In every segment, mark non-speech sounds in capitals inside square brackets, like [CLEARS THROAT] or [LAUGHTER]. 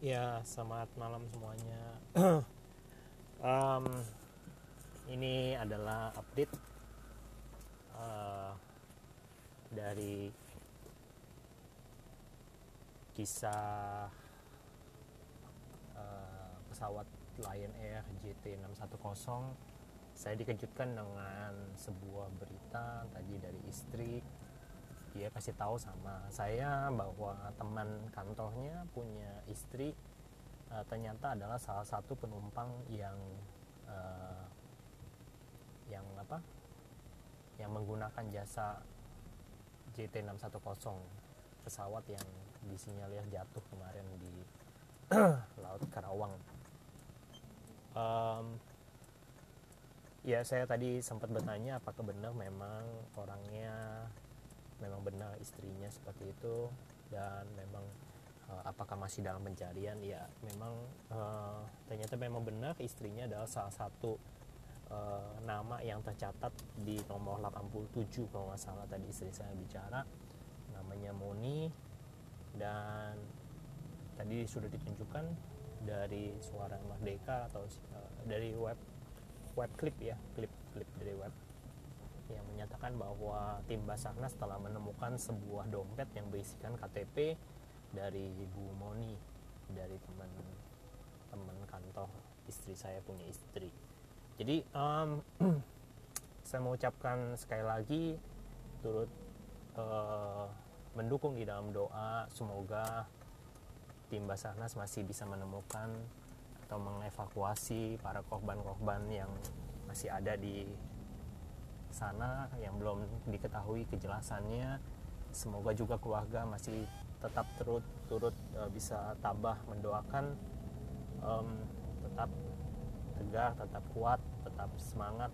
Ya, selamat malam semuanya. [CLEARS THROAT] um, ini adalah update uh, dari kisah uh, pesawat Lion Air JT610. Saya dikejutkan dengan sebuah berita tadi dari istri dia kasih tahu sama saya bahwa teman kantornya punya istri uh, ternyata adalah salah satu penumpang yang uh, yang apa? Yang menggunakan jasa JT610 pesawat yang disinyalir jatuh kemarin di [CLEARS THROAT] laut Karawang. Um, ya saya tadi sempat bertanya apakah benar memang orangnya memang benar istrinya seperti itu dan memang uh, apakah masih dalam pencarian? Ya memang uh, ternyata memang benar istrinya adalah salah satu uh, nama yang tercatat di nomor 87 kalau nggak salah tadi istri saya bicara. Namanya Moni dan tadi sudah ditunjukkan dari suara Merdeka atau uh, dari web web klip ya klip klip dari web yang menyatakan bahwa tim Basarnas telah menemukan sebuah dompet yang berisikan KTP dari Bu Moni dari teman teman kantor istri saya punya istri. Jadi um, [CLEARS THROAT] saya mau ucapkan sekali lagi turut uh, mendukung di dalam doa semoga tim Basarnas masih bisa menemukan atau mengevakuasi para korban-korban yang masih ada di sana yang belum diketahui kejelasannya. Semoga juga keluarga masih tetap turut turut uh, bisa tabah mendoakan um, tetap tegar tetap kuat tetap semangat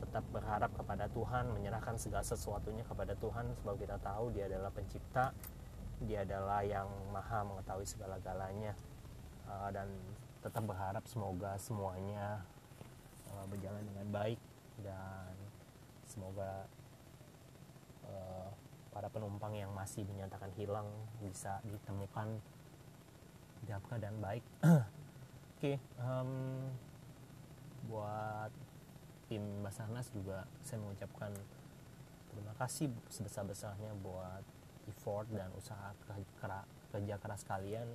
tetap berharap kepada Tuhan menyerahkan segala sesuatunya kepada Tuhan sebab kita tahu dia adalah pencipta dia adalah yang maha mengetahui segala-galanya. Uh, dan tetap berharap semoga semuanya uh, berjalan dengan baik dan semoga uh, para penumpang yang masih dinyatakan hilang bisa ditemukan dalam keadaan baik. [CLEARS THROAT] Oke okay, um, buat tim Basarnas juga saya mengucapkan terima kasih sebesar-besarnya buat effort dan usaha kerja, keras kalian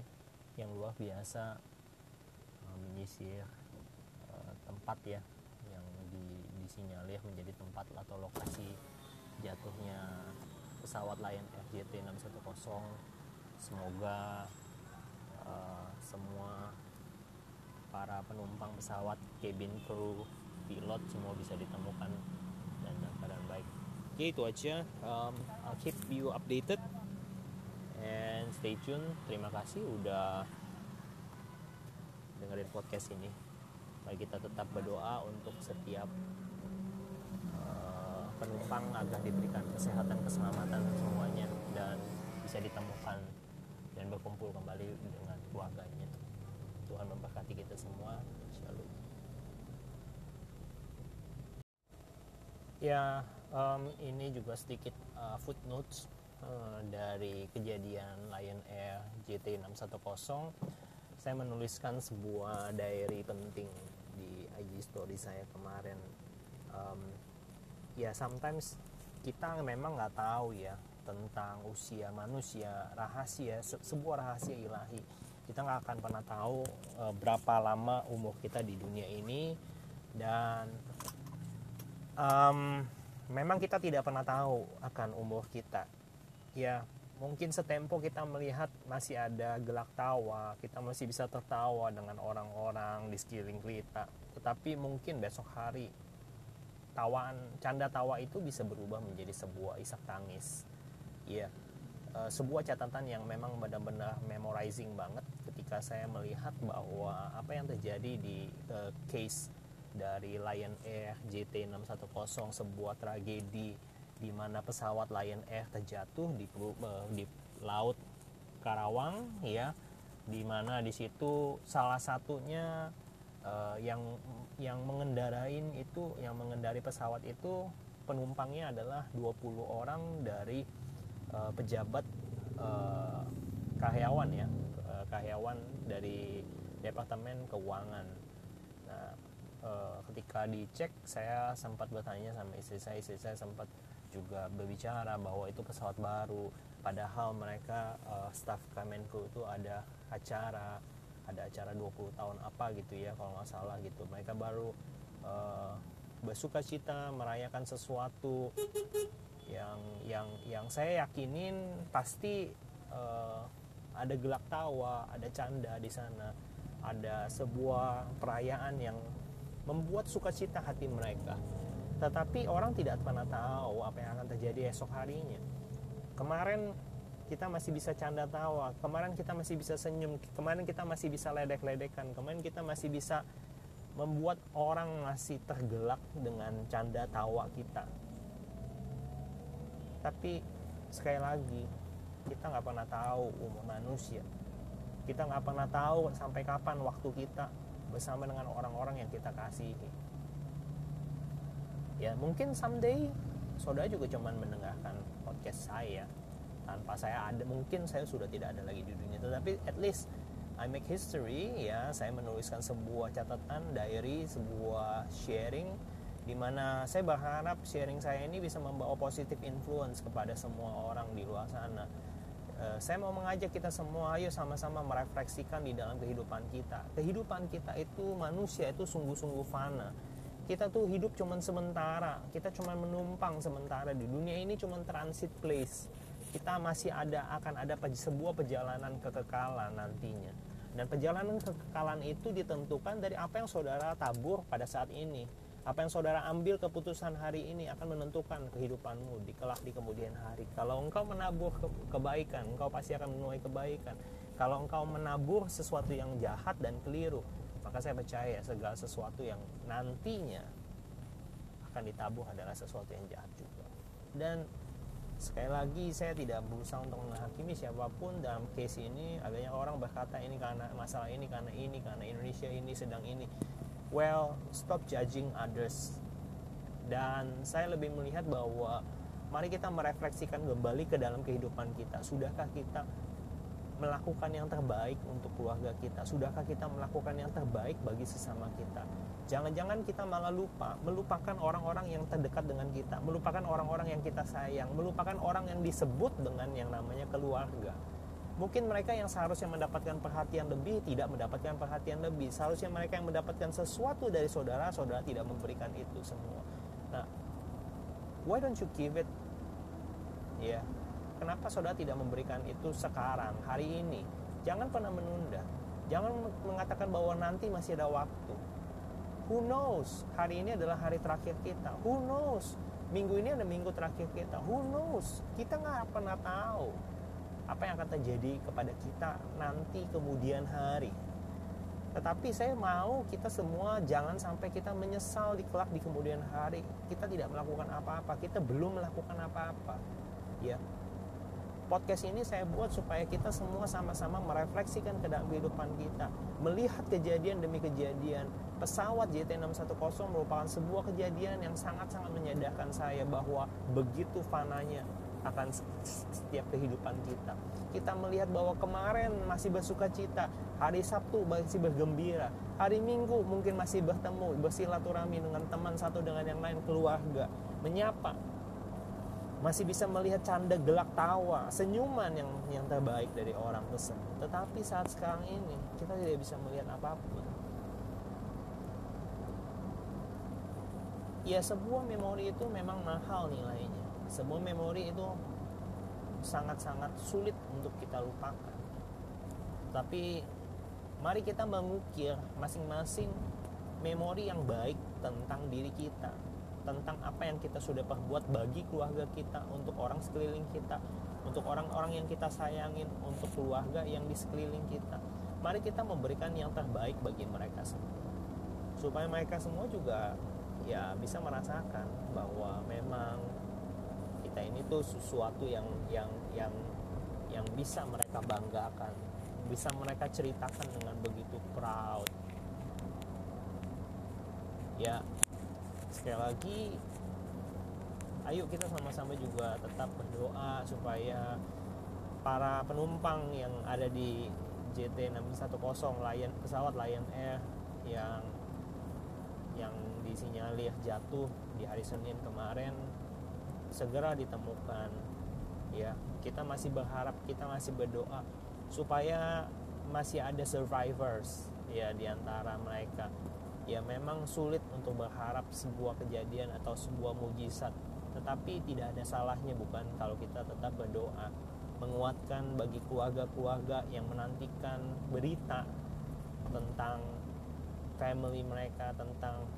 yang luar biasa um, menyisir uh, tempat ya disinyalir menjadi tempat atau lokasi jatuhnya pesawat Lion Air JT610 semoga uh, semua para penumpang pesawat cabin crew pilot semua bisa ditemukan dan dalam keadaan baik. Oke itu aja. Um, I'll keep you updated. And stay tune. Terima kasih udah dengerin podcast ini. Mari kita tetap berdoa untuk setiap penumpang agar diberikan kesehatan keselamatan semuanya dan bisa ditemukan dan berkumpul kembali dengan keluarganya. Tuhan memberkati kita semua. Shalom ya um, ini juga sedikit uh, footnotes uh, dari kejadian Lion Air JT610 saya menuliskan sebuah diary penting di IG story saya kemarin. Um, ya sometimes kita memang nggak tahu ya tentang usia manusia rahasia se sebuah rahasia ilahi. Kita nggak akan pernah tahu e, berapa lama umur kita di dunia ini. Dan um, memang kita tidak pernah tahu akan umur kita. Ya mungkin setempo kita melihat masih ada gelak tawa kita masih bisa tertawa dengan orang-orang di sekeliling kita. Tetapi mungkin besok hari tawaan canda tawa itu bisa berubah menjadi sebuah isak tangis. Ya uh, sebuah catatan yang memang benar-benar memorizing banget ketika saya melihat bahwa apa yang terjadi di uh, case dari Lion Air JT610 sebuah tragedi di mana pesawat Lion Air terjatuh di uh, di laut Karawang ya di mana di situ salah satunya uh, yang yang mengendarain itu yang mengendari pesawat itu penumpangnya adalah 20 orang dari uh, pejabat uh, karyawan ya. Uh, karyawan dari departemen keuangan. Nah eh, ketika dicek saya sempat bertanya sama istri saya istri saya sempat juga berbicara bahwa itu pesawat baru. Padahal mereka uh, staff Kemenku itu ada acara ada acara 20 tahun apa gitu ya kalau nggak salah gitu. Mereka baru uh, bersuka cita merayakan sesuatu yang yang yang saya yakinin pasti uh, ada gelak tawa ada canda di sana. Ada sebuah perayaan yang membuat sukacita hati mereka. Tetapi orang tidak pernah tahu apa yang akan terjadi esok harinya. Kemarin kita masih bisa canda tawa. Kemarin kita masih bisa senyum. Kemarin kita masih bisa ledek-ledekan. Kemarin kita masih bisa membuat orang masih tergelak dengan canda tawa kita. Tapi sekali lagi kita nggak pernah tahu umur manusia. Kita nggak pernah tahu sampai kapan waktu kita bersama dengan orang-orang yang kita kasihi. Ya mungkin someday saudara juga cuman mendengarkan podcast saya tanpa saya ada mungkin saya sudah tidak ada lagi di dunia itu tapi at least I make history ya. Saya menuliskan sebuah catatan diary sebuah sharing di mana saya berharap sharing saya ini bisa membawa positif influence kepada semua orang di luar sana. Uh, saya mau mengajak kita semua ayo sama-sama merefleksikan di dalam kehidupan kita. Kehidupan kita itu manusia itu sungguh-sungguh fana. Kita tuh hidup cuman sementara. Kita cuman menumpang sementara di dunia. Ini cuman transit place kita masih ada akan ada sebuah perjalanan kekekalan nantinya. Dan perjalanan kekekalan itu ditentukan dari apa yang saudara tabur pada saat ini. Apa yang saudara ambil keputusan hari ini akan menentukan kehidupanmu di kelak di kemudian hari. Kalau engkau menabur ke kebaikan engkau pasti akan menuai kebaikan. Kalau engkau menabur sesuatu yang jahat dan keliru maka saya percaya segala sesuatu yang nantinya akan ditabur adalah sesuatu yang jahat juga. Dan sekali lagi saya tidak berusaha untuk menghakimi siapa pun. Dalam case ini adanya orang berkata ini karena masalah ini karena ini karena Indonesia ini sedang ini. Well stop judging others. Dan saya lebih melihat bahwa mari kita merefleksikan kembali ke dalam kehidupan kita. Sudahkah kita melakukan yang terbaik untuk keluarga kita sudahkah kita melakukan yang terbaik bagi sesama kita Jangan-jangan kita malah lupa, melupakan orang-orang yang terdekat dengan kita, melupakan orang-orang yang kita sayang, melupakan orang yang disebut dengan yang namanya keluarga. Mungkin mereka yang seharusnya mendapatkan perhatian lebih tidak mendapatkan perhatian lebih. Seharusnya mereka yang mendapatkan sesuatu dari saudara, saudara tidak memberikan itu semua. Nah, why don't you give it? Ya, yeah. Kenapa saudara tidak memberikan itu sekarang, hari ini? Jangan pernah menunda. Jangan mengatakan bahwa nanti masih ada waktu Who knows? Hari ini adalah hari terakhir kita. Who knows? Minggu ini ada minggu terakhir kita. Who knows? Kita nggak pernah tahu apa yang akan terjadi kepada kita nanti kemudian hari. Tetapi saya mau kita semua jangan sampai kita menyesal di kelak di kemudian hari. Kita tidak melakukan apa-apa. Kita belum melakukan apa-apa. Ya, podcast ini saya buat supaya kita semua sama-sama merefleksikan ke dalam kehidupan kita. Melihat kejadian demi kejadian. Pesawat JT610 merupakan sebuah kejadian yang sangat-sangat menyadarkan saya bahwa begitu fananya akan setiap kehidupan kita. Kita melihat bahwa kemarin masih bersuka cita, hari Sabtu masih bergembira, hari Minggu mungkin masih bertemu, bersilaturahmi dengan teman satu dengan yang lain keluarga, menyapa, masih bisa melihat canda gelak tawa, senyuman yang yang terbaik dari orang tersebut. Tetapi saat sekarang ini kita tidak bisa melihat apa pun. Ya sebuah memori itu memang mahal nilainya. Sebuah memori itu sangat-sangat sulit untuk kita lupakan. Tapi mari kita mengukir masing-masing memori yang baik tentang diri kita tentang apa yang kita sudah perbuat bagi keluarga kita, untuk orang sekeliling kita, untuk orang-orang yang kita sayangin, untuk keluarga yang di sekeliling kita. Mari kita memberikan yang terbaik bagi mereka semua. Supaya mereka semua juga ya bisa merasakan bahwa memang kita ini tuh sesuatu yang yang yang yang bisa mereka banggakan, bisa mereka ceritakan dengan begitu proud. Ya, sekali lagi ayo kita sama-sama juga tetap berdoa supaya para penumpang yang ada di JT610 Lion pesawat Lion Air yang yang disinyalir jatuh di hari Senin kemarin segera ditemukan. Ya kita masih berharap kita masih berdoa supaya masih ada survivors ya di antara mereka ya memang sulit untuk berharap sebuah kejadian atau sebuah mujizat. Tetapi tidak ada salahnya bukan kalau kita tetap berdoa menguatkan bagi keluarga-keluarga yang menantikan berita tentang family mereka tentang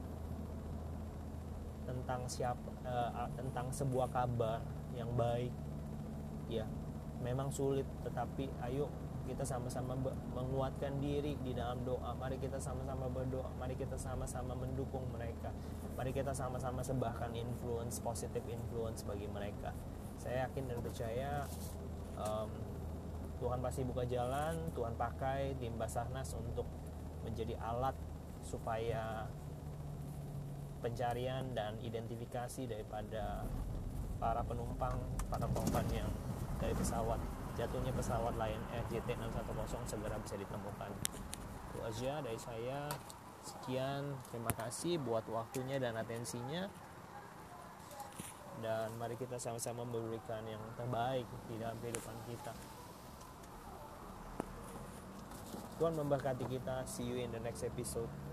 tentang siapa uh, tentang sebuah kabar yang baik. Ya memang sulit tetapi ayo kita sama-sama menguatkan diri di dalam doa. Mari kita sama-sama berdoa. Mari kita sama-sama mendukung mereka. Mari kita sama-sama sebahkan influence, positive influence bagi mereka. Saya yakin dan percaya um, Tuhan pasti buka jalan. Tuhan pakai tim Basarnas untuk menjadi alat supaya pencarian dan identifikasi daripada para penumpang, para korban yang dari pesawat jatuhnya pesawat Lion Air JT610 segera bisa ditemukan. Itu aja dari saya. Sekian terima kasih buat waktunya dan atensinya. Dan mari kita sama-sama memberikan yang terbaik di dalam kehidupan kita. Tuhan memberkati kita. See you in the next episode